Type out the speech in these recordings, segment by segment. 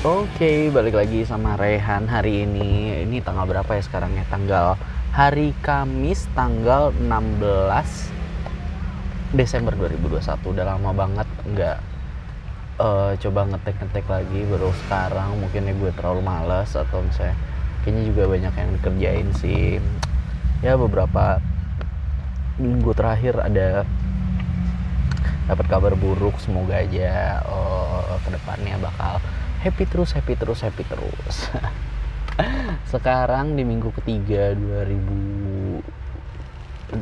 Oke, balik lagi sama Rehan hari ini. Ini tanggal berapa ya sekarang ya? Tanggal hari Kamis tanggal 16 Desember 2021. Udah lama banget nggak uh, coba ngetek-ngetek lagi baru sekarang. Mungkin ya gue terlalu males atau misalnya kayaknya juga banyak yang dikerjain sih. Ya beberapa minggu terakhir ada dapat kabar buruk semoga aja uh, ke depannya bakal happy terus happy terus happy terus. Sekarang di minggu ketiga 2000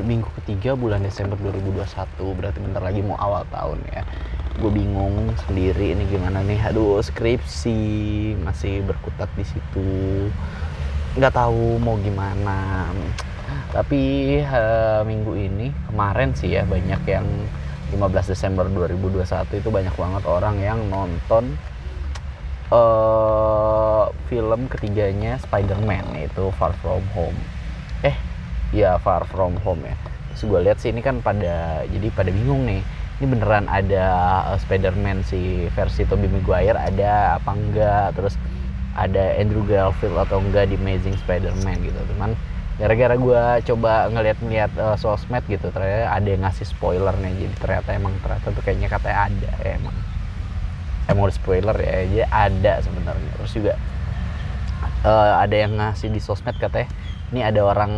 minggu ketiga bulan Desember 2021 berarti bentar lagi mau awal tahun ya. Gue bingung sendiri ini gimana nih. Aduh skripsi masih berkutat di situ. Nggak tahu mau gimana. Tapi uh, minggu ini kemarin sih ya banyak yang 15 Desember 2021 itu banyak banget orang yang nonton uh, film ketiganya Spider-Man yaitu Far From Home. Eh, ya Far From Home ya. Terus gue lihat sih ini kan pada jadi pada bingung nih. Ini beneran ada uh, Spider-Man si versi Tobey Maguire ada apa enggak? Terus ada Andrew Garfield atau enggak di Amazing Spider-Man gitu. Cuman gara-gara gue coba ngeliat-ngeliat uh, sosmed gitu ternyata ada yang ngasih spoiler nih jadi ternyata emang ternyata tuh kayaknya katanya ada ya, emang emang udah spoiler ya aja ada sebenarnya. Terus juga uh, ada yang ngasih di sosmed katanya ini ada orang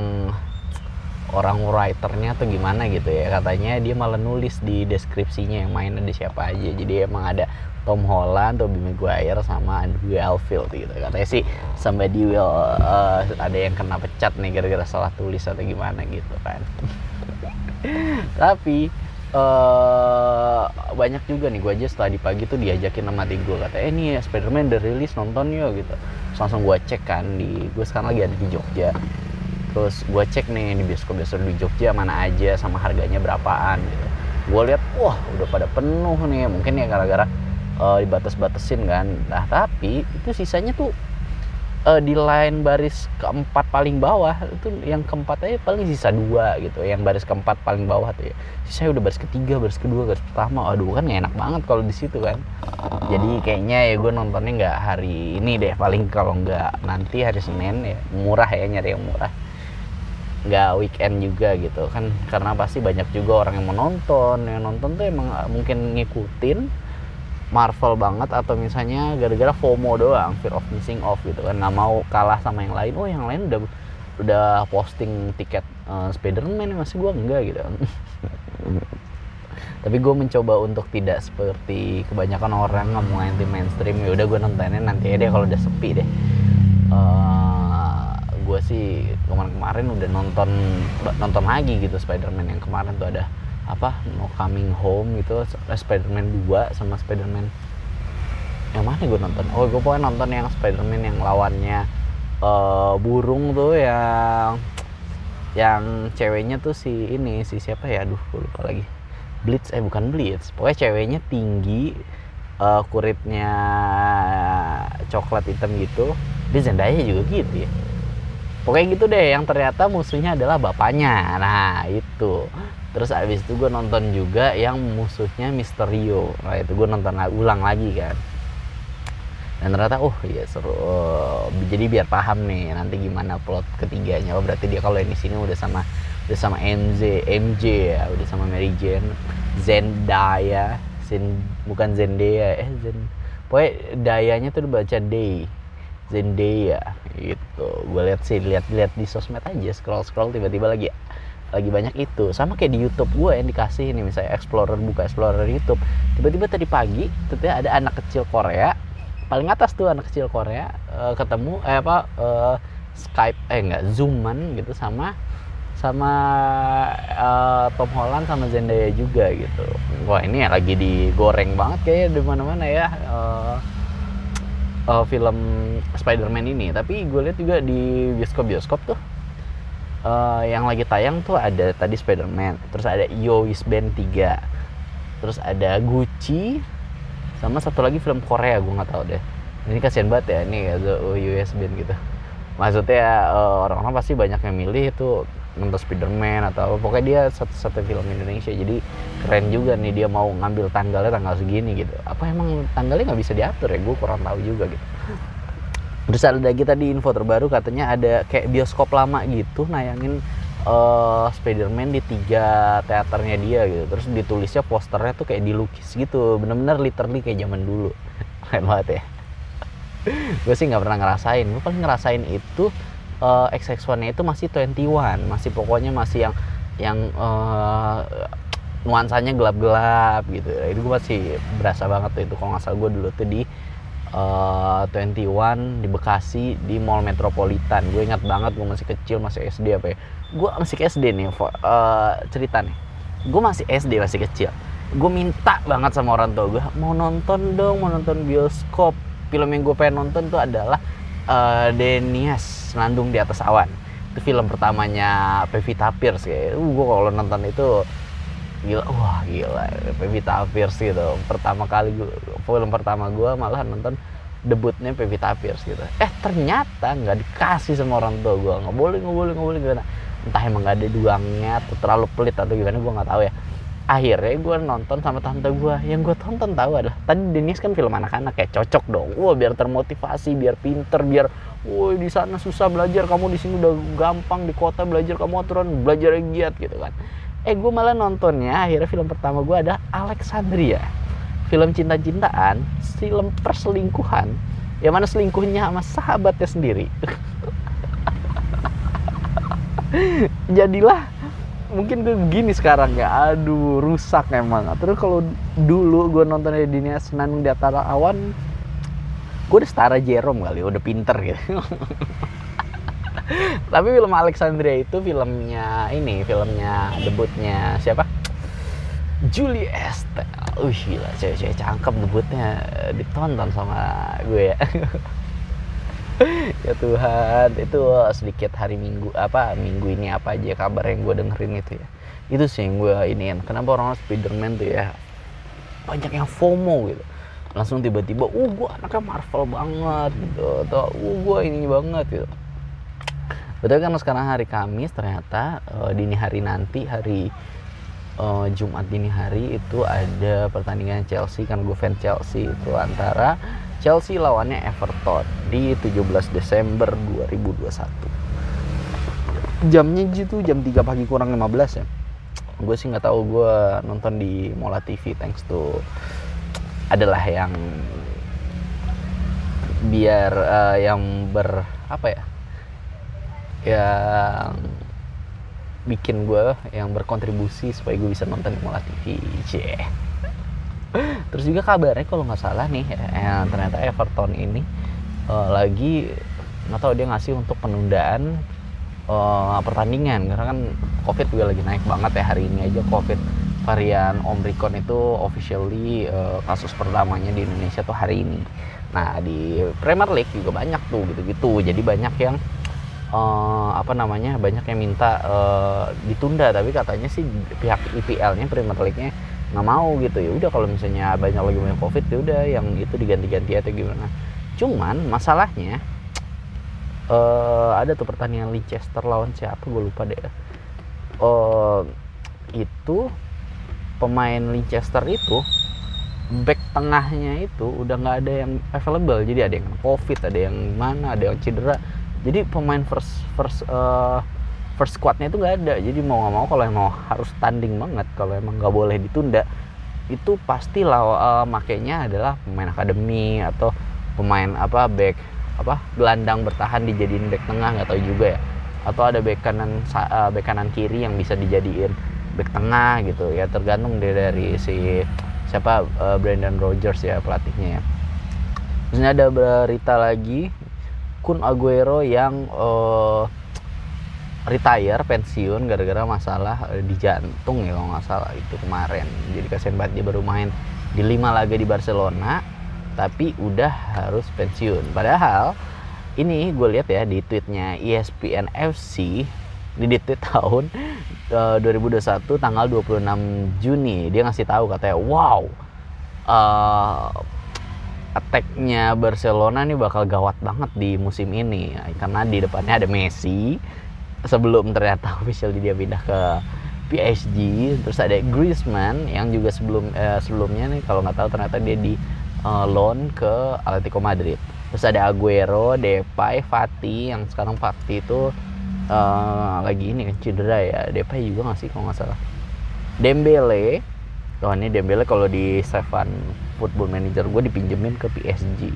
orang writernya atau gimana gitu ya? Katanya dia malah nulis di deskripsinya yang main ada siapa aja. Jadi emang ada Tom Holland, Tobey Maguire sama Andrew Garfield gitu. Katanya sih somebody will uh, ada yang kena pecat nih gara-gara salah tulis atau gimana gitu kan. Tapi uh, banyak juga nih gue aja setelah di pagi tuh diajakin sama adik gue kata eh nih ya Spiderman udah rilis nonton yuk gitu. Terus langsung gue cek kan di gue sekarang lagi ada di Jogja. Terus gue cek nih di bioskop bioskop di Jogja mana aja sama harganya berapaan gitu. Gue lihat wah udah pada penuh nih. Mungkin ya gara-gara uh, dibatas-batasin kan. Nah tapi itu sisanya tuh uh, di line baris keempat paling bawah itu yang keempat aja paling sisa dua gitu yang baris keempat paling bawah tuh ya. Sisa udah baris ketiga baris kedua baris pertama. Aduh kan enak banget kalau di situ kan. Jadi kayaknya ya gue nontonnya nggak hari ini deh paling kalau nggak nanti hari senin ya. Murah ya nyari yang murah. Nggak weekend juga gitu kan. Karena pasti banyak juga orang yang mau nonton. Yang nonton tuh emang mungkin ngikutin Marvel banget atau misalnya gara-gara FOMO doang fear of missing off gitu kan. Nggak mau kalah sama yang lain. Oh yang lain udah udah posting tiket uh, Spiderman masih gue enggak gitu. Tapi gue mencoba untuk tidak seperti kebanyakan orang nggak mau anti mainstream. Ya udah gue nontonnya nanti aja deh kalau udah sepi deh. Uh, eh, gue sih kemarin-kemarin udah nonton nonton lagi gitu Spiderman yang kemarin tuh ada apa No Coming Home gitu Spider-Man 2 sama Spider-Man yang mana gue nonton? Oh gue pokoknya nonton yang Spider-Man yang lawannya uh, burung tuh yang yang ceweknya tuh si ini si siapa ya? Aduh gue lupa lagi. Blitz eh bukan Blitz. Pokoknya ceweknya tinggi uh, kuritnya coklat hitam gitu. Dia Zendaya juga gitu ya. Pokoknya gitu deh yang ternyata musuhnya adalah bapaknya. Nah itu terus abis itu gue nonton juga yang musuhnya Misterio nah itu gue nonton ulang lagi kan. Dan ternyata oh iya seru. Oh, jadi biar paham nih nanti gimana plot ketiganya. Oh berarti dia kalau ini sini udah sama udah sama MJ MJ ya udah sama Mary Jane Zendaya Zen bukan Zendaya eh Zen pokoknya dayanya tuh dibaca Day Zendaya gitu. Gue lihat sih lihat lihat di sosmed aja scroll scroll tiba-tiba lagi lagi banyak itu. Sama kayak di YouTube gue yang dikasih ini misalnya Explorer buka Explorer YouTube. Tiba-tiba tadi pagi ternyata ada anak kecil Korea paling atas tuh anak kecil Korea uh, ketemu eh apa uh, Skype eh enggak Zooman gitu sama sama uh, Tom Holland sama Zendaya juga gitu. Wah ini ya lagi digoreng banget kayaknya di mana-mana ya uh, uh, film Spider-Man ini. Tapi gue lihat juga di bioskop-bioskop tuh uh, yang lagi tayang tuh ada tadi Spider-Man, terus ada Yois Band 3, terus ada Gucci, sama satu lagi film Korea gue nggak tahu deh. Ini kasihan banget ya ini ya US Band gitu. Maksudnya uh, orang-orang pasti banyak yang milih itu nonton Spiderman atau apa pokoknya dia satu-satu film Indonesia jadi keren juga nih dia mau ngambil tanggalnya tanggal segini gitu apa emang tanggalnya nggak bisa diatur ya gue kurang tahu juga gitu terus ada lagi tadi info terbaru katanya ada kayak bioskop lama gitu nayangin uh, Spiderman di tiga teaternya dia gitu. Terus ditulisnya posternya tuh kayak dilukis gitu. Bener-bener literally kayak zaman dulu. Keren banget ya. Gue sih nggak pernah ngerasain. Gue paling ngerasain itu uh, XX1 itu masih 21 masih pokoknya masih yang yang uh, nuansanya gelap-gelap gitu. Itu gue masih berasa banget tuh itu. Kalau nggak salah gue dulu tuh di uh, 21 di Bekasi di Mall Metropolitan. Gue ingat banget gue masih kecil masih SD apa ya. Gue masih SD nih uh, cerita nih. Gue masih SD masih kecil. Gue minta banget sama orang tua gue mau nonton dong mau nonton bioskop. Film yang gue pengen nonton tuh adalah uh, Denias Senandung di atas awan. Itu film pertamanya Pevita Pierce kayak. Uh, gue kalau nonton itu gila wah gila. Pevita Pierce gitu pertama kali gue film pertama gue malah nonton debutnya Pevita Pierce gitu eh ternyata nggak dikasih sama orang tua gue nggak boleh nggak boleh nggak boleh gimana? Entah emang nggak ada duangnya atau terlalu pelit atau gimana gue nggak tahu ya. Akhirnya gue nonton sama tante gue yang gue tonton tahu adalah tadi Denis kan film anak-anak kayak cocok dong. Wah biar termotivasi biar pinter biar woi di sana susah belajar kamu di sini udah gampang di kota belajar kamu aturan belajar yang giat gitu kan eh gue malah nontonnya akhirnya film pertama gue ada Alexandria. Film cinta-cintaan film perselingkuhan. Yang mana selingkuhnya sama sahabatnya sendiri. Jadilah mungkin gue gini sekarang ya. Aduh rusak emang. Terus kalau dulu gue nonton di dunia senandung di atas awan gue udah setara Jerome kali udah pinter gitu tapi film Alexandria itu filmnya ini filmnya debutnya siapa? Julie Estelle. Uh gila cewek-cewek cakep debutnya. Ditonton sama gue. Ya ya Tuhan itu sedikit hari minggu apa minggu ini apa aja kabar yang gue dengerin itu ya. Itu sih yang gue iniin. Kenapa orang Spiderman tuh ya banyak yang FOMO gitu. Langsung tiba-tiba uh gue anaknya Marvel banget gitu. Atau uh gue ini banget gitu betul kan sekarang hari Kamis ternyata uh, dini hari nanti hari uh, Jumat dini hari itu ada pertandingan Chelsea kan gue fan Chelsea itu antara Chelsea lawannya Everton di 17 Desember 2021 jamnya gitu jam 3 pagi kurang 15 ya? Gue sih nggak tahu gue nonton di Mola TV thanks to adalah yang biar uh, yang ber apa ya yang bikin gue yang berkontribusi supaya gue bisa nonton Mola TV yeah terus juga kabarnya kalau nggak salah nih ya, ternyata Everton ini uh, lagi nggak tahu dia ngasih untuk penundaan uh, pertandingan. Karena kan covid juga lagi naik banget ya hari ini aja. Covid varian Omicron itu officially uh, kasus pertamanya di Indonesia tuh hari ini. Nah di Premier League juga banyak tuh gitu-gitu. Jadi banyak yang uh, apa namanya banyak yang minta uh, ditunda tapi katanya sih pihak IPL-nya Premier League-nya nggak mau gitu. Ya udah kalau misalnya banyak lagi banyak covid ya udah yang itu diganti-ganti atau gimana. Cuman masalahnya uh, ada tuh pertandingan Leicester lawan siapa? Gue lupa deh. Uh, itu pemain Leicester itu back tengahnya itu udah nggak ada yang available. Jadi ada yang covid ada yang mana ada yang cedera jadi pemain first first uh, first squadnya itu nggak ada. Jadi mau nggak mau kalau emang harus tanding banget kalau emang nggak boleh ditunda itu pasti lah uh, makainya adalah pemain akademi atau pemain apa back apa gelandang bertahan dijadiin back tengah nggak tahu juga ya. Atau ada back kanan uh, back kanan kiri yang bisa dijadiin back tengah gitu ya. Tergantung dari, dari si siapa uh, Brandon Rogers ya pelatihnya ya. Terus ada berita lagi Kun Aguero yang uh, retire pensiun gara-gara masalah eh, di jantung ya kalau nggak salah itu kemarin. Jadi kasihan banget dia baru main di lima laga di Barcelona tapi udah harus pensiun. Padahal ini gue lihat ya di tweetnya ESPN FC di tweet tahun uh, 2021 tanggal 26 Juni. Dia ngasih tahu katanya wow uh, attacknya Barcelona nih bakal gawat banget di musim ini. Karena di depannya ada Messi. Sebelum ternyata official dia pindah ke PSG terus ada Griezmann yang juga sebelum eh, sebelumnya nih kalau nggak tahu ternyata dia di uh, loan ke Atletico Madrid. Terus ada Aguero, Depay, Fati. Yang sekarang Fati itu uh, lagi ini kan cedera ya. Depay juga nggak sih kalau nggak salah? Dembele. Oh ini Dembele kalau di Seven Football Manager gue dipinjemin ke PSG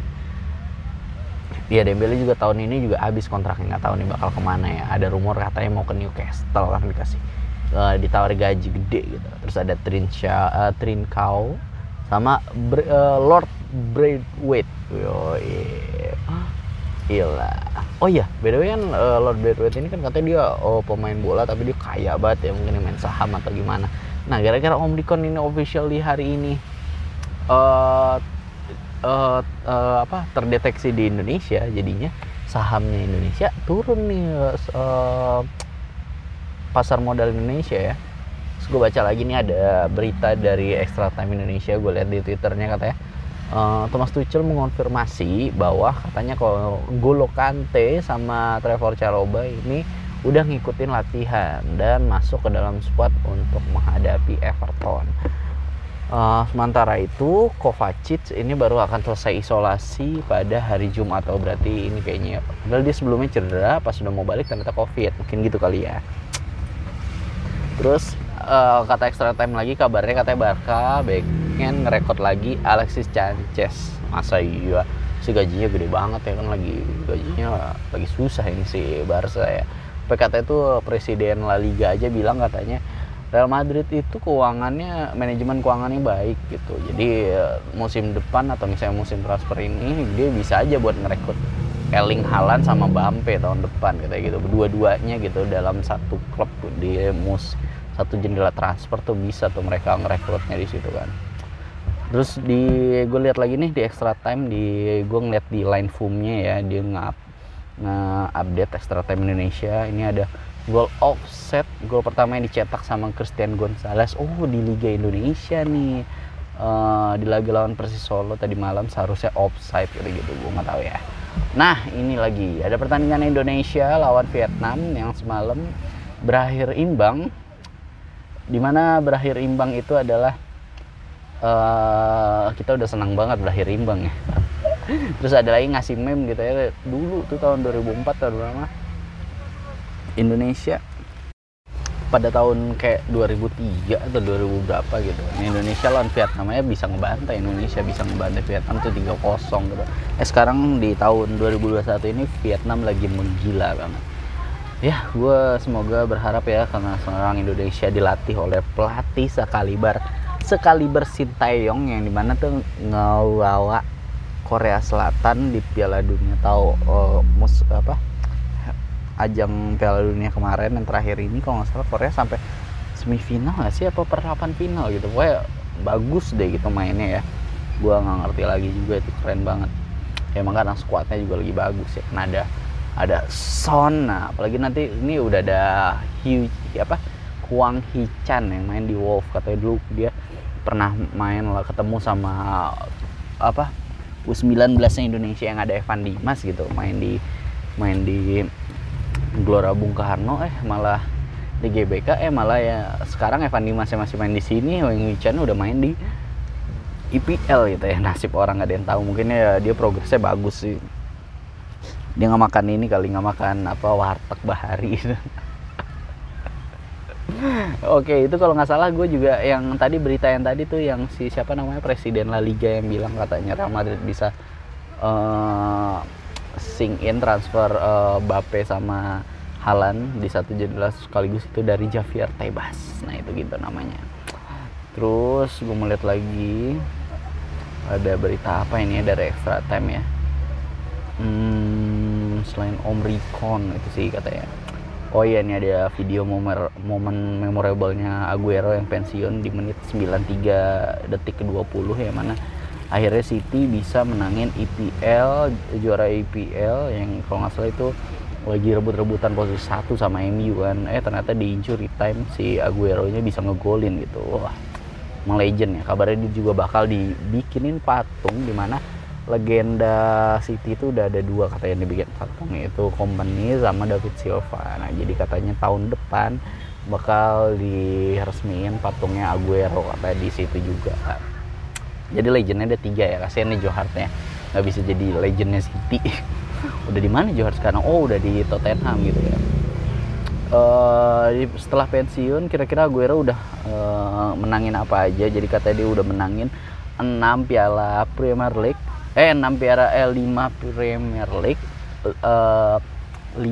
Iya Dembele juga tahun ini juga habis kontraknya nggak tahu nih bakal ke mana ya. Ada rumor katanya mau ke Newcastle kan dikasih uh, ditawar gaji gede gitu. Terus ada Trinsha uh, Trincao sama Bre, uh, Lord Braithwaite. Yo Gila. Oh iya, by the way kan uh, Lord Braithwaite ini kan katanya dia oh, pemain bola tapi dia kaya banget ya mungkin main saham atau gimana. Nah, gara-gara Om Dikon ini official di hari ini uh, uh, uh, apa terdeteksi di Indonesia jadinya sahamnya Indonesia turun nih uh, pasar modal Indonesia ya Terus gue baca lagi nih ada berita dari Extra Time Indonesia gue lihat di twitternya katanya uh, Thomas Tuchel mengonfirmasi bahwa katanya kalau Golo Kante sama Trevor Chalobah ini udah ngikutin latihan dan masuk ke dalam squad untuk menghadapi Everton. Uh, sementara itu Kovacic ini baru akan selesai isolasi pada hari Jumat. Atau berarti ini kayaknya padahal dia sebelumnya cedera pas sudah mau balik ternyata covid. Mungkin gitu kali ya. Terus uh, kata extra time lagi kabarnya katanya Barca pengen ngerekord lagi Alexis Sanchez. Masa iya? Si gajinya gede banget ya kan lagi gajinya lagi susah ini si Barca ya. PKT itu presiden La Liga aja bilang katanya Real Madrid itu keuangannya manajemen keuangannya baik gitu. Jadi eh, musim depan atau misalnya musim transfer ini dia bisa aja buat ngerekrut Erling Haaland sama Bampe tahun depan kayak gitu. Berdua-duanya gitu dalam satu klub di mus satu jendela transfer tuh bisa tuh mereka ngerekrutnya di situ kan. Terus di gue lihat lagi nih di extra time di gue ngeliat di line foomnya ya dia ngap nge-update extra time Indonesia. Ini ada gol offset gol pertama yang dicetak sama Christian Gonzalez. Oh di Liga Indonesia nih. Uh, di laga lawan Persis Solo tadi malam seharusnya offside gitu gitu gue nggak tahu ya. Nah ini lagi. Ada pertandingan Indonesia lawan Vietnam yang semalam berakhir imbang. Di mana berakhir imbang itu adalah uh, kita udah senang banget berakhir imbang ya. Terus ada lagi ngasih meme gitu ya dulu tuh tahun 2004 atau berapa Indonesia pada tahun kayak 2003 atau 2000 berapa gitu. Indonesia lawan Vietnam aja bisa ngebantai Indonesia bisa ngebantai. Vietnam tuh 3-0 gitu. Eh sekarang di tahun 2021 ini Vietnam lagi menggila banget. Ya gue semoga berharap ya karena seorang Indonesia dilatih oleh pelatih sekaliber sekaliber Sintayong yang di mana tuh ngebawa Korea Selatan di Piala Dunia tahu uh, mus apa ajang Piala Dunia kemarin yang terakhir ini kalau nggak salah Korea sampai semifinal nggak sih? Apa perlapan final gitu? Pokoknya bagus deh gitu mainnya ya. Gue nggak ngerti lagi juga itu keren banget. Ya emang karena skuadnya juga lagi bagus ya. Karena ada ada Son. Nah apalagi nanti ini udah ada Hugh apa? Huang Hichan yang main di Wolf. Katanya dulu dia pernah main lah ketemu sama apa? U19 Indonesia yang ada Evan Dimas gitu main di main di Gelora Bung Karno eh malah di GBK eh malah ya sekarang Evan Dimas yang masih main di sini Huang Hichan udah main di IPL gitu ya. Nasib orang nggak ada yang tahu mungkin ya dia progresnya bagus sih. Dia nggak makan ini kali nggak makan apa warteg bahari Oke itu kalau nggak salah gue juga yang tadi berita yang tadi tuh yang si siapa namanya presiden La Liga yang bilang katanya Real Madrid bisa uh, sing in transfer uh, Bape sama Halan di satu jendela sekaligus itu dari Javier Tebas. Nah itu gitu namanya. Terus gue melihat lagi ada berita apa ini ya dari extra time ya? Hmm, selain Om Rikon itu sih katanya. Oh iya ini ada video momen momen memorablenya Aguero yang pensiun di menit 93 detik ke 20 ya mana akhirnya City bisa menangin EPL juara EPL yang kalau nggak salah itu lagi rebut-rebutan posisi satu sama MU kan. Eh ternyata di injury time si Aguero nya bisa ngegolin gitu. Wah emang legend ya. Kabarnya dia juga bakal dibikinin patung di mana legenda City itu udah ada dua kata yang dibikin patung itu company sama David Silva. Nah jadi katanya tahun depan bakal diresmiin patungnya Aguero kata di situ juga jadi legendnya ada tiga ya kasihan nih Johart-nya nggak bisa jadi legendnya City udah di mana Johart sekarang? Oh udah di Tottenham gitu ya. Uh, setelah pensiun kira-kira Aguero udah uh, menangin apa aja? Jadi katanya dia udah menangin 6 piala Premier League. Eh 6 piala eh 5 Premier League. Uh, 5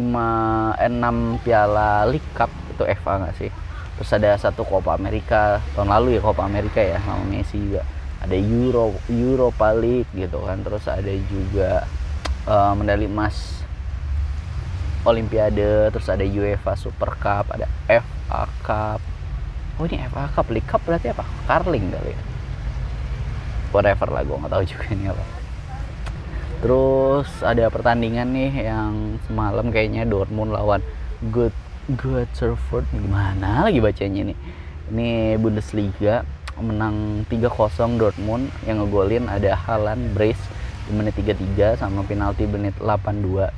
eh, 6 piala League Cup itu FA nggak sih? Terus ada satu Copa America. Tahun lalu ya Copa America ya sama Messi juga ada Euro Europa League gitu kan. Terus ada juga uh, medali emas Olimpiade terus ada UEFA Super Cup ada FA Cup. Oh ini FA Cup League Cup berarti apa? Carling kali ya? Whatever lah gue nggak tahu juga ini apa. Terus ada pertandingan nih yang semalam kayaknya Dortmund lawan Good Good Serford gimana lagi bacanya nih ini Bundesliga menang 3-0 Dortmund yang ngegolin ada Halan Brace di menit 33 sama penalti menit 82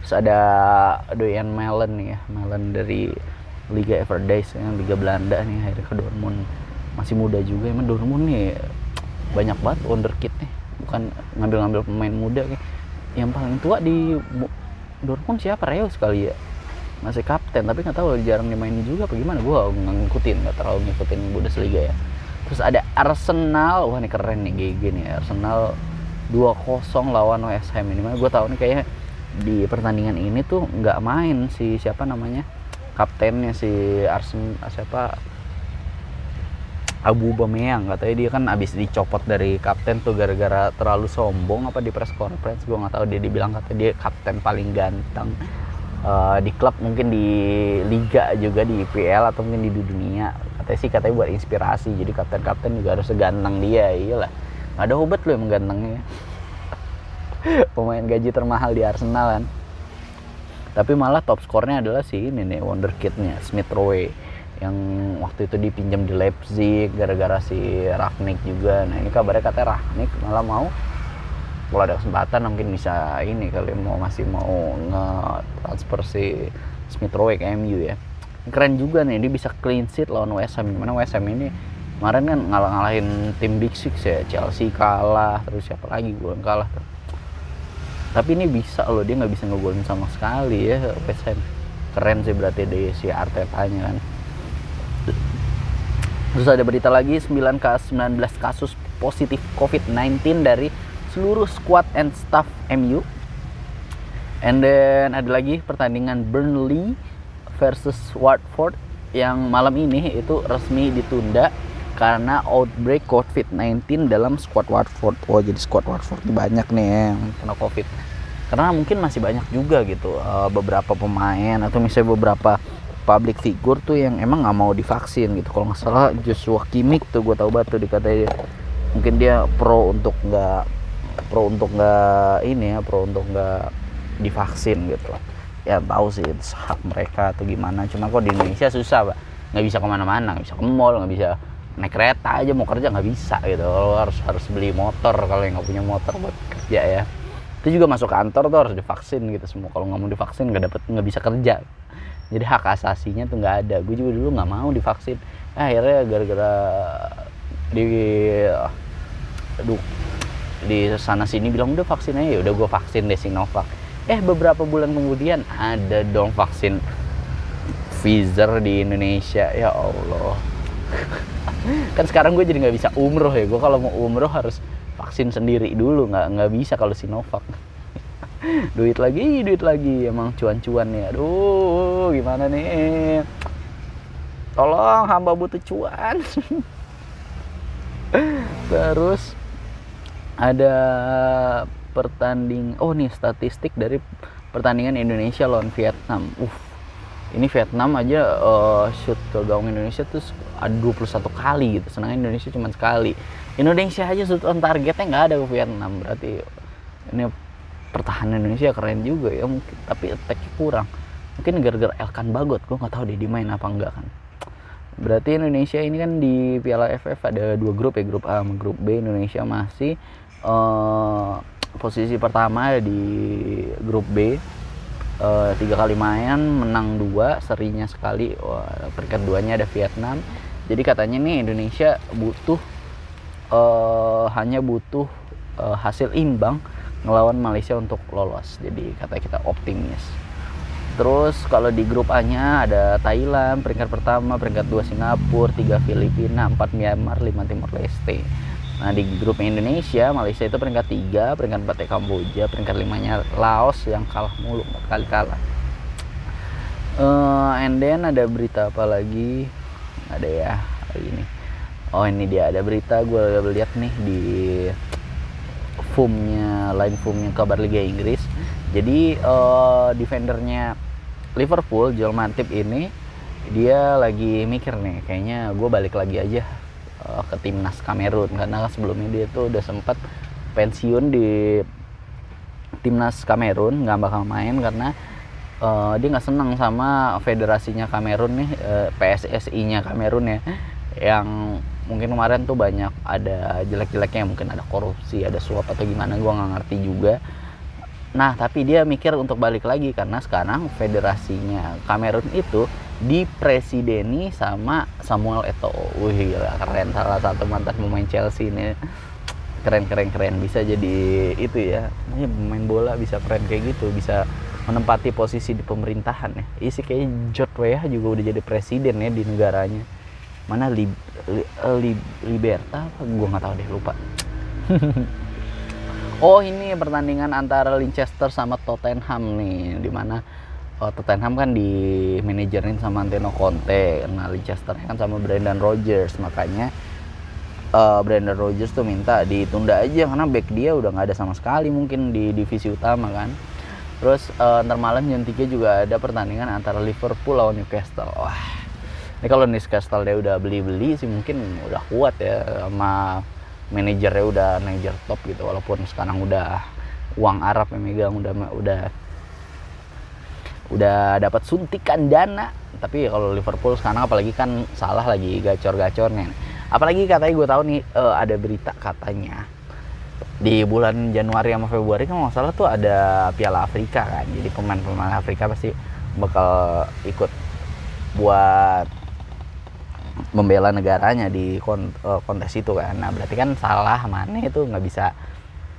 terus ada Doyan Malen nih ya Malen dari Liga Everdays yang Liga Belanda nih akhirnya ke Dortmund. Masih muda juga emang Dortmund nih banyak banget wonderkid nih bukan ngambil-ngambil pemain muda kayak yang paling tua di Dortmund siapa? Reus sekali ya. Masih kapten tapi nggak tahu jarang dimainin juga apa gimana. Gue nggak ngikutin nggak terlalu ngikutin Bundesliga ya terus ada Arsenal. Wah ini keren nih GG nih. Arsenal 2-0 lawan West Ham ini. Gue tahu nih kayaknya di pertandingan ini tuh nggak main si siapa namanya? Kaptennya si Arsen siapa? Abu Bameyang katanya dia kan abis dicopot dari kapten tuh gara-gara terlalu sombong apa di press conference. Gue nggak tahu. Dia dibilang katanya dia kapten paling ganteng uh, di klub mungkin di liga juga di IPL atau mungkin di dunia katanya sih katanya buat inspirasi. Jadi kapten-kapten juga harus seganteng dia. Iyalah. Nggak ada obat loh yang gantengnya pemain gaji termahal di Arsenal kan. Tapi malah top skornya adalah si ini nih wonderkidnya Smith Rowe. Yang waktu itu dipinjam di Leipzig gara-gara si Ragnik juga. Nah ini kabarnya katanya Ragnik malah mau kalau ada kesempatan mungkin bisa ini kali mau masih mau nge-transfer si Smith Rowe ke MU ya keren juga nih dia bisa clean sheet lawan Ham. Gimana Ham ini? Kemarin kan ngalah-ngalahin tim Big Six ya Chelsea kalah terus siapa lagi gue kalah tapi ini bisa loh dia nggak bisa ngegolin sama sekali ya Ham. Keren sih berarti dari si Arteta nya kan. Terus ada berita lagi 9 ke 19 kasus positif COVID-19 dari seluruh squad and staff MU and then ada lagi pertandingan Burnley versus Watford yang malam ini itu resmi ditunda karena outbreak COVID-19 dalam squad Watford. Oh jadi squad Watford banyak nih yang kena COVID. Karena mungkin masih banyak juga gitu uh, beberapa pemain atau misalnya beberapa public figure tuh yang emang nggak mau divaksin gitu. Kalau nggak salah Joshua Kimmich tuh gue tahu banget tuh dikatain mungkin dia pro untuk nggak pro untuk nggak ini ya pro untuk nggak divaksin gitu ya tahu sih itu hak mereka atau gimana. Cuma kok di Indonesia susah pak. Nggak bisa ke mana-mana nggak bisa ke mall nggak bisa naik kereta aja mau kerja nggak bisa gitu. Lo harus harus beli motor kalau yang nggak punya motor buat kerja ya. Itu juga masuk kantor tuh harus divaksin gitu semua. Kalau nggak mau divaksin nggak dapet nggak bisa kerja. Jadi hak asasinya tuh nggak ada. Gue juga dulu nggak mau divaksin. Eh, akhirnya gara-gara di aduh di sana sini bilang udah vaksin aja. Ya udah gue vaksin deh Sinovac eh beberapa bulan kemudian ada dong vaksin Pfizer di Indonesia. Ya Allah. Kan sekarang gue jadi nggak bisa umroh ya. Gue kalau mau umroh harus vaksin sendiri dulu. Nggak nggak bisa kalau Sinovac. Duit lagi duit lagi. Emang cuan-cuan nih. Aduh gimana nih? Tolong hamba butuh cuan. Terus ada pertanding oh nih statistik dari pertandingan Indonesia lawan Vietnam. Uh ini Vietnam aja uh, shoot ke gawang Indonesia tuh ada 21 kali gitu senangnya Indonesia cuma sekali. Indonesia aja shoot on targetnya nggak ada ke Vietnam berarti ini pertahanan Indonesia keren juga ya mungkin tapi attacknya kurang. Mungkin gara-gara Elkan Bagot gue nggak tahu dia dimain apa enggak kan. Berarti Indonesia ini kan di Piala FF ada dua grup ya grup A sama grup B. Indonesia masih uh, posisi pertama di grup B. Uh, tiga kali main menang dua serinya sekali. Wah, peringkat duanya ada Vietnam. Jadi katanya nih Indonesia butuh uh, hanya butuh uh, hasil imbang ngelawan Malaysia untuk lolos. Jadi katanya kita optimis. Terus kalau di grup A nya ada Thailand peringkat pertama peringkat dua Singapura tiga Filipina empat Myanmar lima Timor Leste Nah di grup Indonesia, Malaysia itu peringkat 3, peringkat 4 Kamboja, peringkat 5 nya Laos yang kalah mulu, 4 kali kalah. Uh, and then ada berita apa lagi? Ada ya, ini. Oh ini dia ada berita gue lihat nih di FUM-nya, line FUM-nya kabar Liga Inggris. Jadi uh, defendernya Liverpool, Joel Matip ini dia lagi mikir nih, kayaknya gue balik lagi aja uh, ke timnas Kamerun. Karena sebelumnya dia tuh udah sempat pensiun di timnas Kamerun nggak bakal main karena uh, dia nggak senang sama federasinya Kamerun nih uh, PSSI-nya Kamerun ya. Yang mungkin kemarin tuh banyak ada jelek-jeleknya mungkin ada korupsi ada suap atau gimana gue nggak ngerti juga. Nah tapi dia mikir untuk balik lagi karena sekarang federasinya Kamerun itu dipresideni sama Samuel Eto'o. Wih gila keren salah satu mantan pemain Chelsea ini. Keren keren keren bisa jadi itu ya. Pemain bola bisa keren kayak gitu, bisa menempati posisi di pemerintahan ya. Isi kayak George Weah juga udah jadi presiden ya di negaranya. Mana li, li, li, Liberta apa? Gua nggak tahu deh lupa. oh ini pertandingan antara Leicester sama Tottenham nih, di mana uh, Tottenham kan di manajerin sama Anteno Conte nah Leicester kan sama Brendan Rodgers. Makanya uh, Brendan Rodgers tuh minta ditunda aja karena back dia udah nggak ada sama sekali mungkin di divisi utama kan. Terus uh, ntar malam jam 3 juga ada pertandingan antara Liverpool lawan Newcastle. Wah ini kalau Newcastle dia udah beli-beli sih mungkin udah kuat ya sama manajernya udah manajer top gitu. Walaupun sekarang udah uang Arab yang megang udah udah udah dapat suntikan dana. Tapi kalau Liverpool sekarang apalagi kan salah lagi gacor-gacornya apalagi katanya gue tahu nih uh, ada berita katanya di bulan Januari sama Februari kan masalah tuh ada Piala Afrika kan. Jadi pemain-pemain Afrika pasti bakal ikut buat membela negaranya di eh, kontes itu kan. Nah berarti kan salah mana itu nggak bisa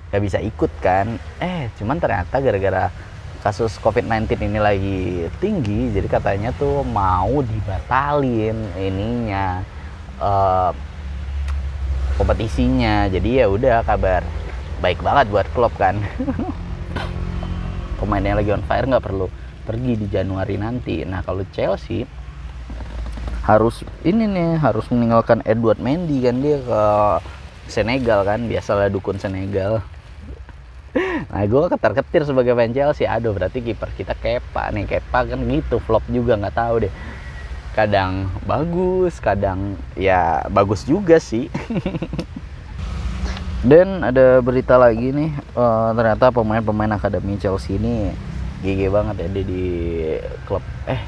nggak bisa ikut kan. Eh cuman ternyata gara-gara kasus COVID-19 ini lagi tinggi, jadi katanya tuh mau dibatalin ininya uh, kompetisinya. Jadi ya udah kabar baik banget buat klub kan. Pemain yang lagi on fire nggak perlu pergi di Januari nanti. Nah kalau Chelsea harus ini nih harus meninggalkan Edward Mendy kan dia ke Senegal kan biasalah dukun Senegal nah gue ketar ketir sebagai fan Chelsea. Aduh berarti kiper kita Kepa nih. Kepa kan gitu flop juga nggak tahu deh. Kadang bagus kadang ya bagus juga sih. Dan ada berita lagi nih uh, ternyata pemain-pemain akademi Chelsea ini GG banget ya di, di klub eh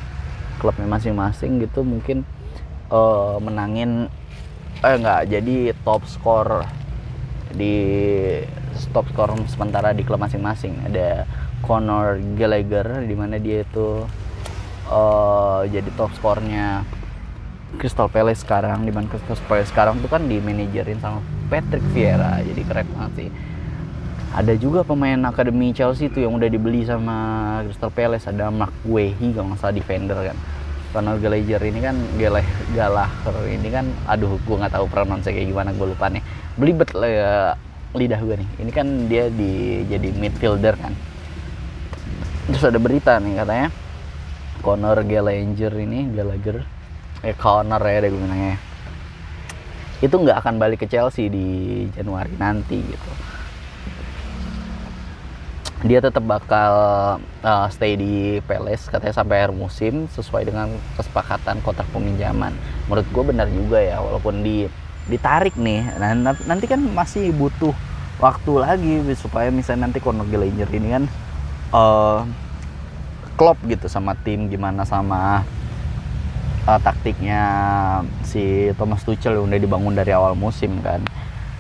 klubnya masing-masing gitu mungkin uh, menangin eh enggak jadi top skor di top skor sementara di klub masing-masing. Ada Conor Gallagher di mana dia itu uh, jadi top skornya Crystal Palace sekarang di mana Crystal Palace sekarang itu kan di manajerin sama Patrick Vieira jadi keren banget sih. Ada juga pemain akademi Chelsea itu yang udah dibeli sama Crystal Palace ada Mark Wehi kalau nggak salah defender kan. Conor Gallagher ini kan Galah Gallagher ini kan aduh gue nggak tahu pronounce kayak gimana gue lupa nih. Belibet lah ya, lidah gue nih. Ini kan dia di jadi midfielder kan. Terus ada berita nih katanya. Conor Gallagher ini Gallagher. Eh Conor ya deh gue bilangnya itu nggak akan balik ke Chelsea di Januari nanti gitu. Dia tetap bakal uh, stay di Palace katanya sampai akhir musim sesuai dengan kesepakatan kontrak peminjaman. Menurut gue benar juga ya walaupun di ditarik nih. Nah nanti kan masih butuh waktu lagi supaya misalnya nanti Conor Gallagher ini kan uh, klop gitu sama tim gimana sama uh, taktiknya si Thomas Tuchel yang udah dibangun dari awal musim kan.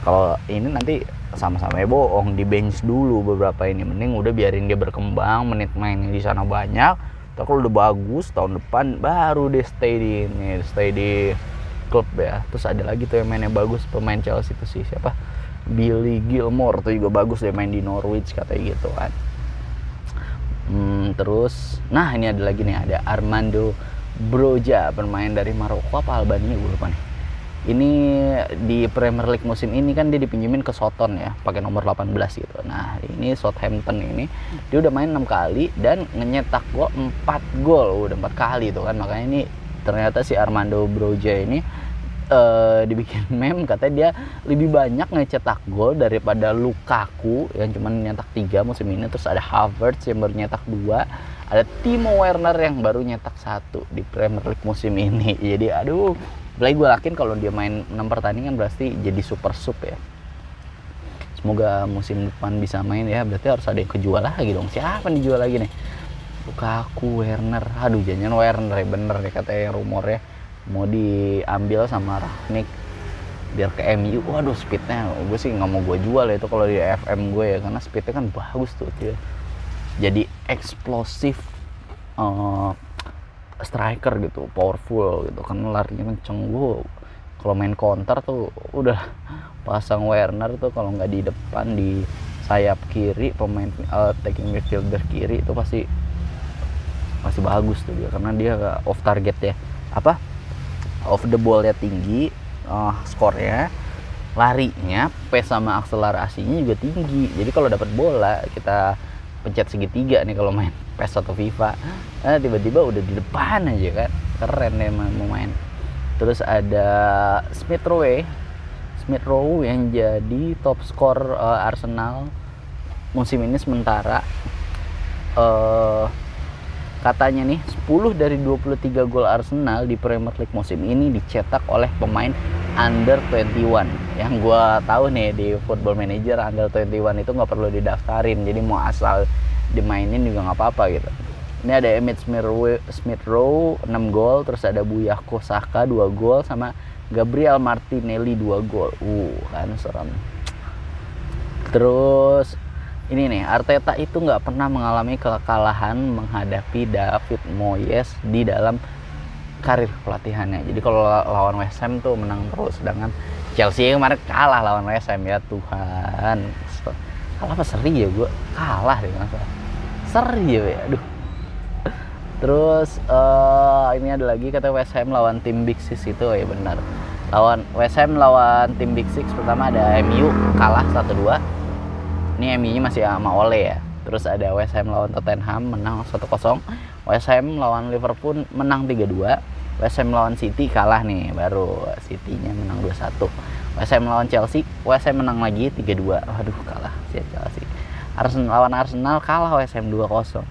Kalau ini nanti sama-sama bohong di bench dulu beberapa ini. Mending udah biarin dia berkembang menit mainnya di sana banyak. Kalau udah bagus tahun depan baru deh stay di ini stay di klub ya. Terus ada lagi tuh yang mainnya bagus pemain Chelsea itu sih. Siapa? Billy Gilmore tuh juga bagus dia main di Norwich katanya gitu kan. Hmm, terus nah ini ada lagi nih. Ada Armando Broja pemain dari Maroko. Apa Albania gue lupa nih. Ini di Premier League musim ini kan dia dipinjemin ke Soton ya pakai nomor 18 gitu. Nah ini Southampton ini dia udah main enam kali dan nyetak gol 4 gol. Udah empat kali tuh kan. Makanya ini ternyata si Armando Broja ini uh, dibikin meme katanya dia lebih banyak ngecetak gol daripada Lukaku yang cuma nyetak tiga musim ini. Terus ada Havertz yang baru nyetak dua ada Timo Werner yang baru nyetak satu di Premier League musim ini. Jadi aduh apalagi gue yakin kalau dia main 6 pertandingan berarti jadi super sub ya. Semoga musim depan bisa main ya berarti harus ada yang kejual lagi dong. Siapa yang dijual lagi nih Lukaku Werner. Aduh jangan Werner ya bener ya katanya rumor ya. Mau diambil sama Ragnik biar ke MU waduh speednya gue sih nggak mau gue jual ya itu kalau di FM gue ya karena speednya kan bagus tuh dia jadi eksplosif uh, striker gitu powerful gitu kan larinya kenceng. Gue kalau main counter tuh udah pasang Werner tuh kalau nggak di depan di sayap kiri pemain uh, taking midfielder kiri itu pasti pasti bagus tuh dia karena dia off target ya. Apa? Off the ball ya tinggi uh, skornya larinya pace sama akselerasinya juga tinggi. Jadi kalau dapat bola kita pencet segitiga nih kalau main PES atau FIFA nah, tiba-tiba udah di depan aja kan. Keren deh mau main. Terus ada Smith Rowe. Smith Rowe yang jadi top skor uh, Arsenal musim ini sementara uh, katanya nih 10 dari 23 gol Arsenal di Premier League musim ini dicetak oleh pemain under 21 yang gue tahu nih di Football Manager under 21 itu nggak perlu didaftarin. Jadi mau asal dimainin juga nggak apa-apa gitu. Ini ada Emit Smith Rowe 6 gol. Terus ada Buya Kosaka 2 gol. Sama Gabriel Martinelli 2 gol. Uh kan serem. Terus ini nih Arteta itu nggak pernah mengalami kekalahan menghadapi David Moyes di dalam karir pelatihannya. Jadi kalau lawan West Ham tuh menang terus sedangkan Chelsea kemarin kalah lawan West Ham ya Tuhan. Kalah apa? Seri ya gue kalah deh masa seri ya aduh. Terus uh, ini ada lagi kata West Ham lawan tim Big Six itu ya benar. Lawan West Ham lawan tim Big Six pertama ada MU kalah 1-2 ini MU nya masih sama Ole ya. Terus ada West Ham lawan Tottenham menang 1-0 West Ham lawan Liverpool menang 3-2 West Ham lawan City kalah nih baru City-nya menang 2-1 West Ham lawan Chelsea West Ham menang lagi 3-2 waduh kalah si Chelsea. Arsenal lawan Arsenal kalah West Ham 2-0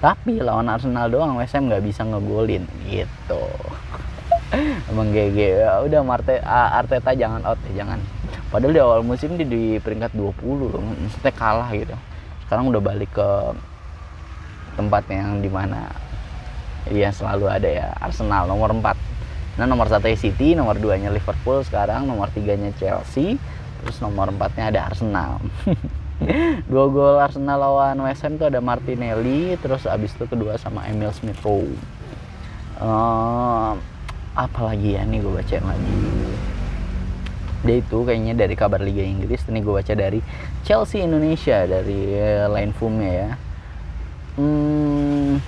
tapi lawan Arsenal doang West Ham nggak bisa ngegolin gitu. Emang GG udah Marte Arteta jangan out ya jangan padahal di awal musim dia di peringkat 20 loh maksudnya kalah gitu. Sekarang udah balik ke tempatnya yang di mana iya selalu ada ya Arsenal nomor 4 nah nomor satu City nomor 2 nya Liverpool sekarang nomor 3 nya Chelsea terus nomor 4 nya ada Arsenal. Dua gol Arsenal lawan West Ham tuh ada Martinelli terus abis itu kedua sama Emil Smith Rowe. Uh, apa lagi ya nih gue baca lagi dia itu kayaknya dari kabar Liga Inggris. Ini gue baca dari Chelsea Indonesia dari uh, line fumnya ya. Hmm,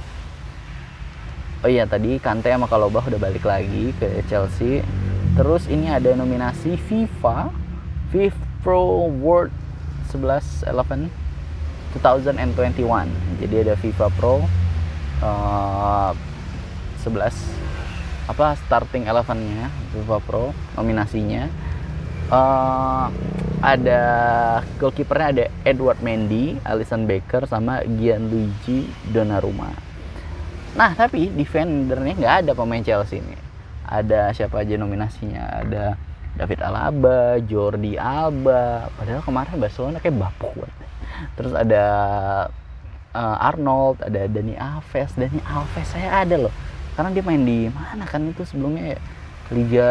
oh iya tadi Kante sama Kalobah udah balik lagi ke Chelsea. Terus ini ada nominasi FIFA FIFA Pro World 11 11 2021 jadi ada FIFA Pro uh, 11 apa starting 11 nya FIFA Pro nominasinya uh, ada goalkeepernya ada Edward Mendy, Alisson Becker sama Gianluigi Donnarumma. Nah tapi defendernya nggak ada pemain Chelsea ini. Ada siapa aja nominasinya? Ada David Alaba, Jordi Alba. Padahal kemarin Barcelona kayak bapuk. Terus ada uh, Arnold, ada Dani Alves. Dani Alves saya ada loh. Karena dia main di mana kan itu sebelumnya ya? Liga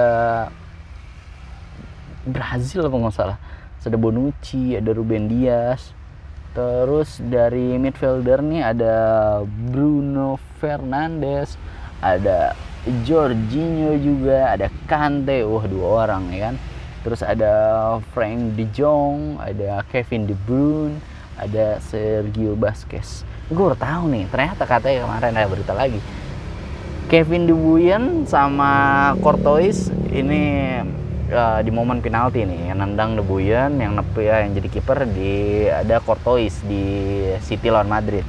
Brazil apa nggak salah. ada Bonucci ada Ruben Dias. Terus dari midfielder nih ada Bruno Fernandes ada Jorginho juga ada Kante. Wah dua orang ya kan? Terus ada Frank De Jong ada Kevin De Bruyne ada Sergio Busquets gue baru tahu nih ternyata katanya kemarin ada berita lagi. Kevin De Bruyne sama Courtois ini uh, di momen penalti nih yang nendang De Bruyne yang nepi ya, yang jadi kiper di ada Courtois di City lawan Madrid.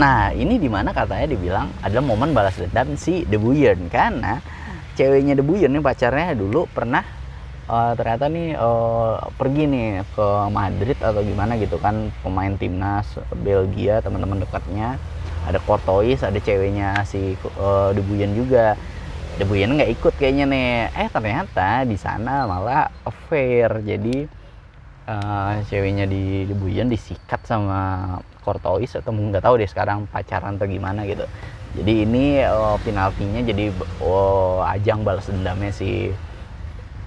Nah ini di mana katanya dibilang adalah momen balas dendam si De Bruyne karena ceweknya De Bruyne nih pacarnya dulu pernah uh, ternyata nih uh, pergi nih ke Madrid atau gimana gitu kan pemain timnas Belgia teman-teman dekatnya. Ada Courtois ada ceweknya si uh, De Bruyne juga Debuyen nggak ikut kayaknya nih. Eh ternyata di sana malah affair jadi uh, ceweknya di Debuyen disikat sama Courtois atau nggak tahu deh sekarang pacaran atau gimana gitu. Jadi ini uh, penaltinya jadi uh, ajang balas dendamnya si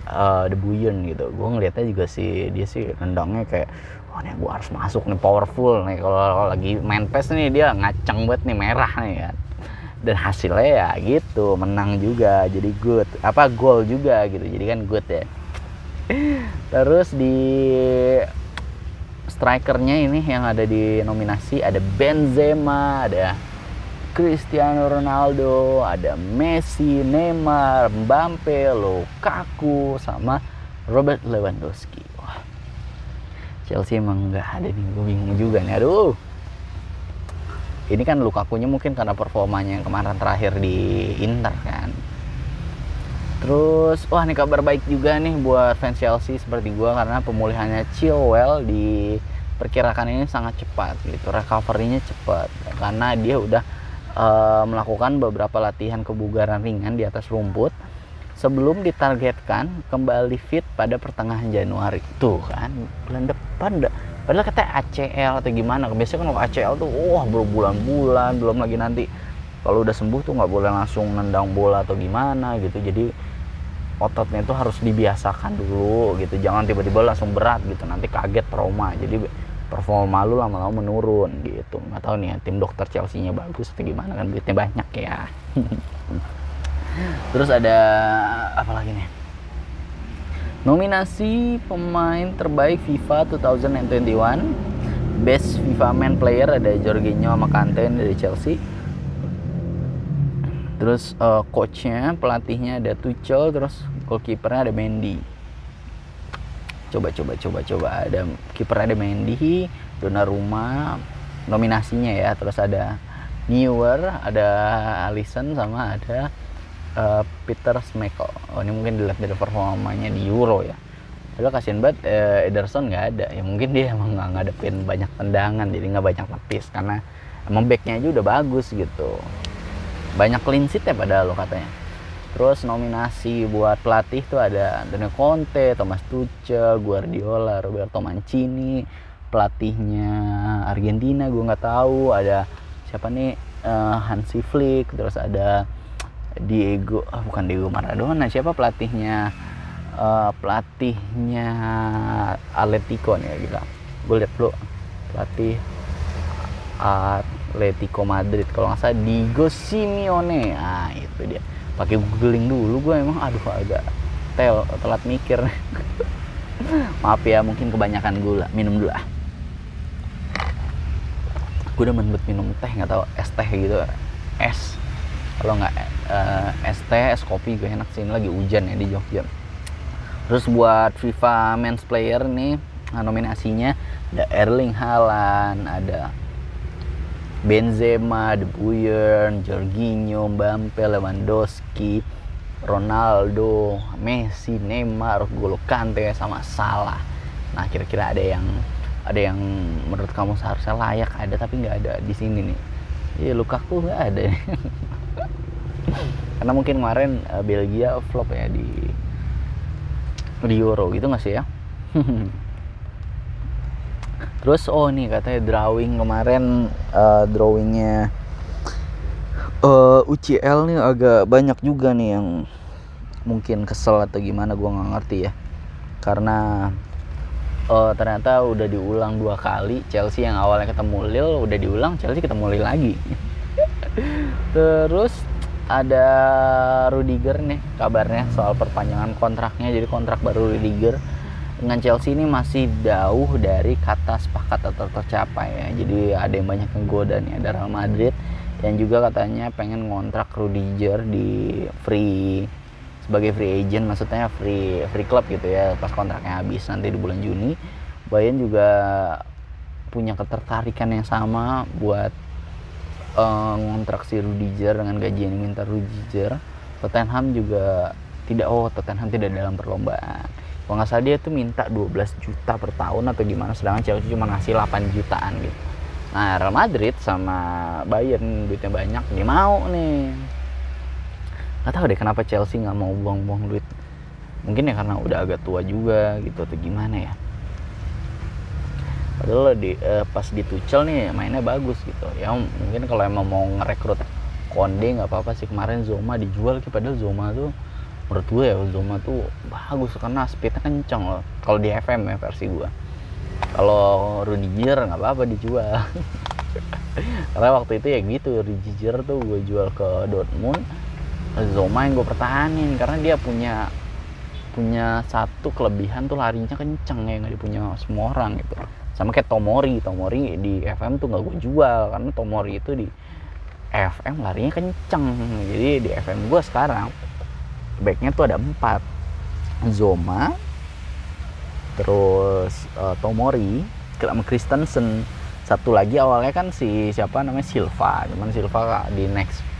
uh, Debuyen gitu. Gue ngeliatnya juga sih dia sih rendangnya kayak wah nih gue harus masuk nih powerful nih. Kalau lagi main PES nih dia ngaceng banget nih merah nih kan dan hasilnya ya gitu menang juga jadi good. Apa gol juga gitu jadi kan good ya. Terus di strikernya ini yang ada di nominasi ada Benzema ada Cristiano Ronaldo ada Messi Neymar Mbappe Lukaku sama Robert Lewandowski. Chelsea emang nggak ada nih gue bingung juga nih. Aduh ini kan Lukakunya mungkin karena performanya yang kemarin terakhir di Inter kan. Terus wah ini kabar baik juga nih buat fans Chelsea seperti gue karena pemulihannya Chilwell diperkirakan ini sangat cepat gitu recovery-nya cepat. Karena dia udah uh, melakukan beberapa latihan kebugaran ringan di atas rumput sebelum ditargetkan kembali fit pada pertengahan Januari. Tuh kan bulan depan padahal katanya ACL atau gimana biasanya kan kalau ACL tuh wah berbulan-bulan belum lagi nanti kalau udah sembuh tuh nggak boleh langsung nendang bola atau gimana gitu. Jadi ototnya itu harus dibiasakan dulu gitu. Jangan tiba-tiba langsung berat gitu nanti kaget trauma. Jadi performa lu lama-lama menurun gitu. Nggak tahu nih ya, tim dokter Chelsea nya bagus atau gimana kan duitnya banyak ya. Terus ada apa lagi nih Nominasi pemain terbaik FIFA 2021 Best FIFA Man Player ada Jorginho sama Kante dari Chelsea. Terus uh, coachnya, pelatihnya ada Tuchel Terus goalkeepernya ada Mendy. Coba, coba, coba, coba. Ada kipernya ada Mendy Donnarumma Nominasinya ya. Terus ada Newer, ada Alisson sama ada uh, Peter Schmeichel. Oh ini mungkin dilihat dari performanya di Euro ya. Padahal kasihan banget uh, Ederson nggak ada. Ya mungkin dia emang nggak ngadepin banyak tendangan, jadi nggak banyak lapis karena emang backnya aja udah bagus gitu. Banyak clean sheet ya padahal lo katanya. Terus nominasi buat pelatih tuh ada Antonio Conte, Thomas Tuchel, Guardiola, Roberto Mancini, pelatihnya Argentina gue nggak tahu ada siapa nih uh, Hansi Flick, terus ada Diego ah, bukan Diego Maradona siapa pelatihnya? Uh, pelatihnya Atletico nih gila. Gue lihat dulu pelatih Atletico Madrid. Kalau nggak salah Diego Simeone. Ah itu dia. Pakai googling dulu gue emang aduh agak tel telat mikir. Maaf ya mungkin kebanyakan gula minum dulu ah. Gue udah menurut minum teh nggak tahu es teh gitu es kalau nggak uh, es teh es kopi gue enak sih ini lagi hujan ya di Jogja terus buat FIFA Men's Player nih nah, nominasinya ada Erling Haaland ada Benzema, De Bruyne, Jorginho, Mbappe, Lewandowski, Ronaldo, Messi, Neymar, Golo Kante sama Salah. Nah, kira-kira ada yang ada yang menurut kamu seharusnya layak ada tapi nggak ada di sini nih. Iya, Lukaku nggak ada. karena mungkin kemarin uh, Belgia flop ya di di Euro gitu nggak sih ya? Terus oh nih katanya drawing kemarin uh, drawingnya uh, UCL nih agak banyak juga nih yang mungkin kesel atau gimana gue nggak ngerti ya. Karena uh, ternyata udah diulang dua kali Chelsea yang awalnya ketemu Lille udah diulang Chelsea ketemu Lille lagi. Terus ada Rudiger nih kabarnya soal perpanjangan kontraknya. Jadi kontrak baru Rudiger dengan Chelsea ini masih jauh dari kata sepakat atau tercapai ya. Jadi ada yang banyak yang goda nih ada Real Madrid yang juga katanya pengen ngontrak Rudiger di free sebagai free agent maksudnya free free club gitu ya pas kontraknya habis nanti di bulan Juni. Bayern juga punya ketertarikan yang sama buat uh, ngontrak si Rudiger dengan gaji yang diminta Rudiger Tottenham juga tidak oh Tottenham tidak dalam perlombaan. Kalau nggak salah dia tuh minta 12 juta per tahun atau gimana sedangkan Chelsea cuma ngasih 8 jutaan gitu. Nah Real Madrid sama Bayern duitnya banyak dia mau nih. Nggak tahu deh kenapa Chelsea nggak mau buang-buang duit. Mungkin ya karena udah agak tua juga gitu atau gimana ya padahal di uh, pas di Tuchel nih mainnya bagus gitu. Ya mungkin kalau emang mau ngerekrut Konde nggak apa-apa sih. Kemarin Zoma dijual gitu padahal Zoma tuh menurut gue ya Zoma tuh bagus karena speednya kenceng loh. Kalau di FM ya versi gue. Kalau Rudiger nggak apa-apa dijual. Karena waktu itu ya gitu Rudiger tuh gue jual ke Dortmund. Zoma yang gue pertahanin karena dia punya punya satu kelebihan tuh larinya kenceng ya nggak dipunya semua orang gitu sama kayak Tomori Tomori di FM tuh nggak gue jual karena Tomori itu di FM larinya kenceng. Jadi di FM gue sekarang backnya tuh ada empat. Zoma terus uh, Tomori sama Kristensen satu lagi awalnya kan si siapa namanya? Silva. Cuman Silva di next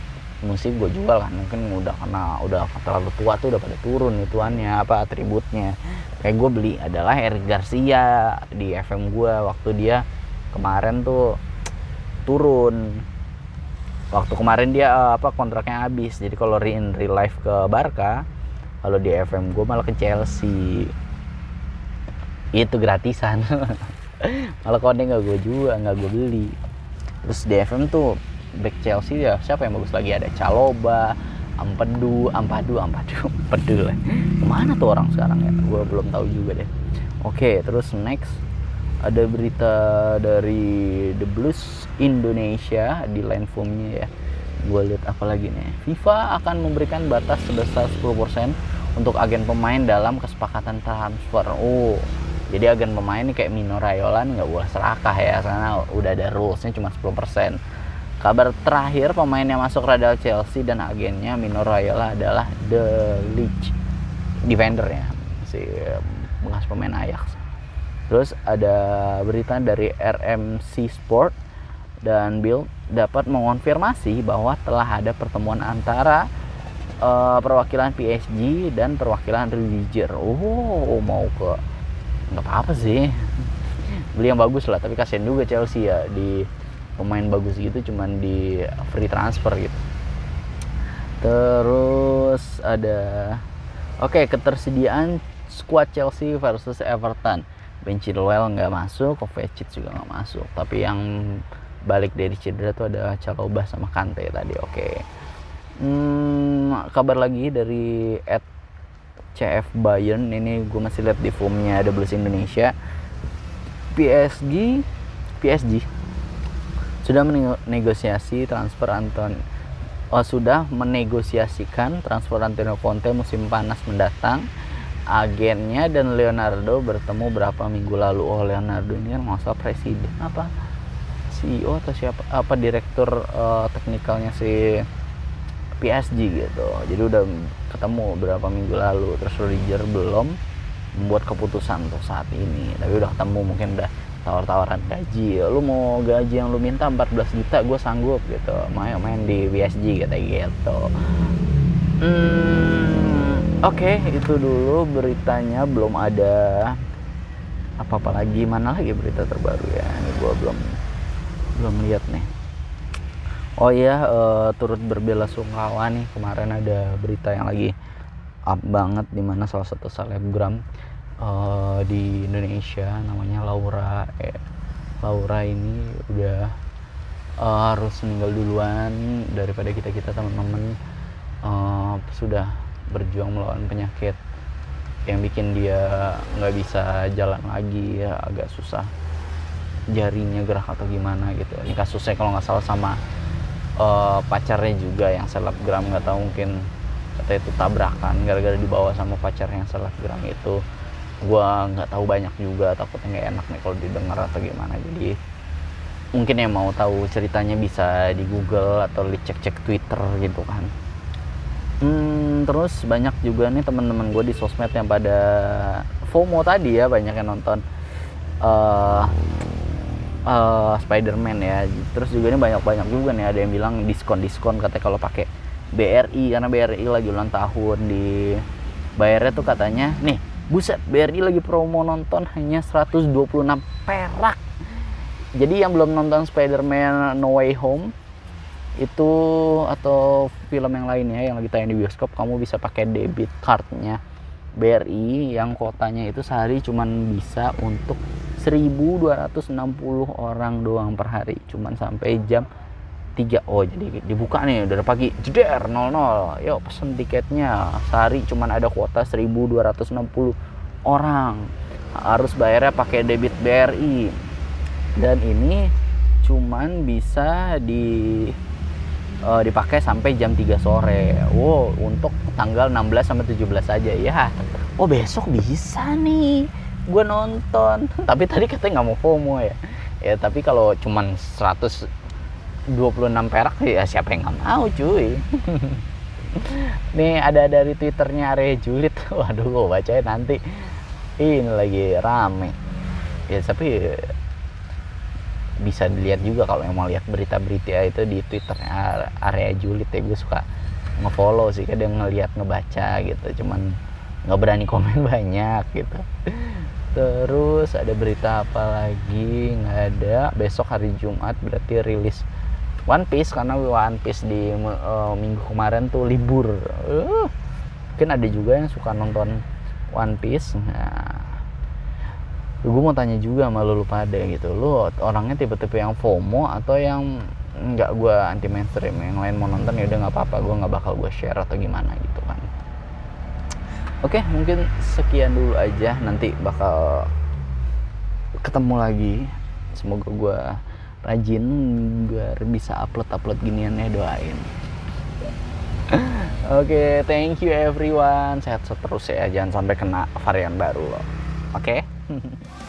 musim gue jual kan mungkin udah karena udah terlalu tua tuh udah pada turun ituannya apa atributnya. Kayak gue beli adalah Eric Garcia di FM gue waktu dia kemarin tuh turun. Waktu kemarin dia uh, apa kontraknya habis jadi kalau in real life ke Barca kalau di FM gue malah ke Chelsea. Itu gratisan. Malah kode nggak gue jual nggak gue beli. Terus di FM tuh back Chelsea ya siapa yang bagus lagi? Ada Caloba Ampedu Ampadu Ampadu Ampedu lah. Ke mana tuh orang sekarang ya? Gue belum tahu juga deh. Oke terus next. Ada berita dari The Blues Indonesia di line formnya ya. Gue lihat apa lagi nih. FIFA akan memberikan batas sebesar 10% untuk agen pemain dalam kesepakatan transfer. Oh jadi agen pemain ini kayak Mino Raiolan nggak boleh serakah ya. Karena udah ada rulesnya cuma 10% Kabar terakhir pemain yang masuk radar Chelsea dan agennya Mino Raiola adalah The Leech defender ya si bekas pemain Ajax. Terus ada berita dari RMC Sport dan Bill dapat mengonfirmasi bahwa telah ada pertemuan antara uh, perwakilan PSG dan perwakilan Rudiger. Oh, mau ke nggak apa-apa sih. Beli yang bagus lah, tapi kasihan juga Chelsea ya di pemain bagus gitu cuman di free transfer gitu. Terus ada oke okay, ketersediaan squad Chelsea versus Everton. Ben Chilwell nggak masuk Kovacic juga nggak masuk. Tapi yang balik dari cedera tuh ada Caloba sama Kante tadi oke. Okay. hmm, kabar lagi dari at CF Bayern. Ini gue masih lihat di formnya ada Blues Indonesia PSG PSG sudah menegosiasi transfer Anton oh, sudah menegosiasikan transfer Antonio Conte musim panas mendatang. Agennya dan Leonardo bertemu berapa minggu lalu? Oh Leonardo ini kan masa presiden. Apa? CEO atau siapa? Apa direktur uh, teknikalnya si PSG gitu. Jadi udah ketemu berapa minggu lalu. Terus Roger belum membuat keputusan untuk saat ini. Tapi udah ketemu mungkin udah tawar-tawaran gaji. Lu mau gaji yang lu minta 14 juta gue sanggup gitu. Main main di BSG kata gitu hmm, oke okay, itu dulu beritanya. Belum ada apa-apa lagi. Mana lagi berita terbaru ya? Ini gue belum belum lihat nih. Oh iya uh, turut berbela sungkawa nih. Kemarin ada berita yang lagi up banget di mana salah satu selebgram uh, di Indonesia namanya Laura eh, Laura ini udah uh, harus meninggal duluan daripada kita kita teman-teman. Uh, sudah berjuang melawan penyakit yang bikin dia nggak bisa jalan lagi ya agak susah jarinya gerak atau gimana gitu. Ini kasusnya kalau nggak salah sama uh, pacarnya juga yang selebgram nggak tahu mungkin kata itu tabrakan gara-gara dibawa sama pacar yang selebgram itu gua nggak tahu banyak juga takutnya nggak enak nih kalau didengar atau gimana. Jadi mungkin yang mau tahu ceritanya bisa di Google atau dicek-cek Twitter gitu kan. Hmm, terus banyak juga nih teman-teman gue di sosmed yang pada FOMO tadi ya banyak yang nonton uh, uh, Spider-Man ya. Terus juga ini banyak-banyak juga nih ada yang bilang diskon-diskon katanya kalau pakai BRI karena BRI lagi ulang tahun di bayarnya tuh katanya nih buset BRI lagi promo nonton hanya 126 perak. Jadi yang belum nonton Spider-Man No Way Home itu atau film yang lainnya yang lagi tayang di bioskop kamu bisa pakai debit cardnya. BRI yang kotanya itu sehari cuman bisa untuk 1260 orang doang per hari. Cuman sampai jam 3 oh jadi dibuka nih udah pagi jeder 00 yuk pesen tiketnya sehari cuman ada kuota 1260 orang harus bayarnya pakai debit BRI dan ini cuman bisa di uh, dipakai sampai jam 3 sore. Wow, untuk tanggal 16 sampai 17 saja ya. Oh, besok bisa nih. Gue nonton. Tapi tadi katanya nggak mau FOMO ya. Ya, tapi kalau cuman 126 perak ya siapa yang nggak mau, cuy. nih ada dari twitternya Arya Julit. Waduh, gue bacain nanti. Ini lagi rame. Ya, tapi bisa dilihat juga kalau mau lihat berita-berita itu di twitternya area Julit ya gue suka ngefollow sih kadang ngeliat ngebaca gitu cuman nggak berani komen banyak gitu terus ada berita apa lagi nggak ada besok hari Jumat berarti rilis One Piece karena One Piece di uh, minggu kemarin tuh libur. Uh, mungkin ada juga yang suka nonton One Piece. Nah gue mau tanya juga sama lu, lu pada gitu. Lu orangnya tipe-tipe yang FOMO atau yang nggak gue anti mainstream yang lain mau nonton ya udah nggak apa-apa gue nggak bakal gue share atau gimana gitu kan. Oke mungkin sekian dulu aja. Nanti bakal ketemu lagi. Semoga gue rajin biar bisa upload upload ginian ya doain Oke, okay, thank you everyone. Sehat terus ya, jangan sampai kena varian baru. Oke. Okay?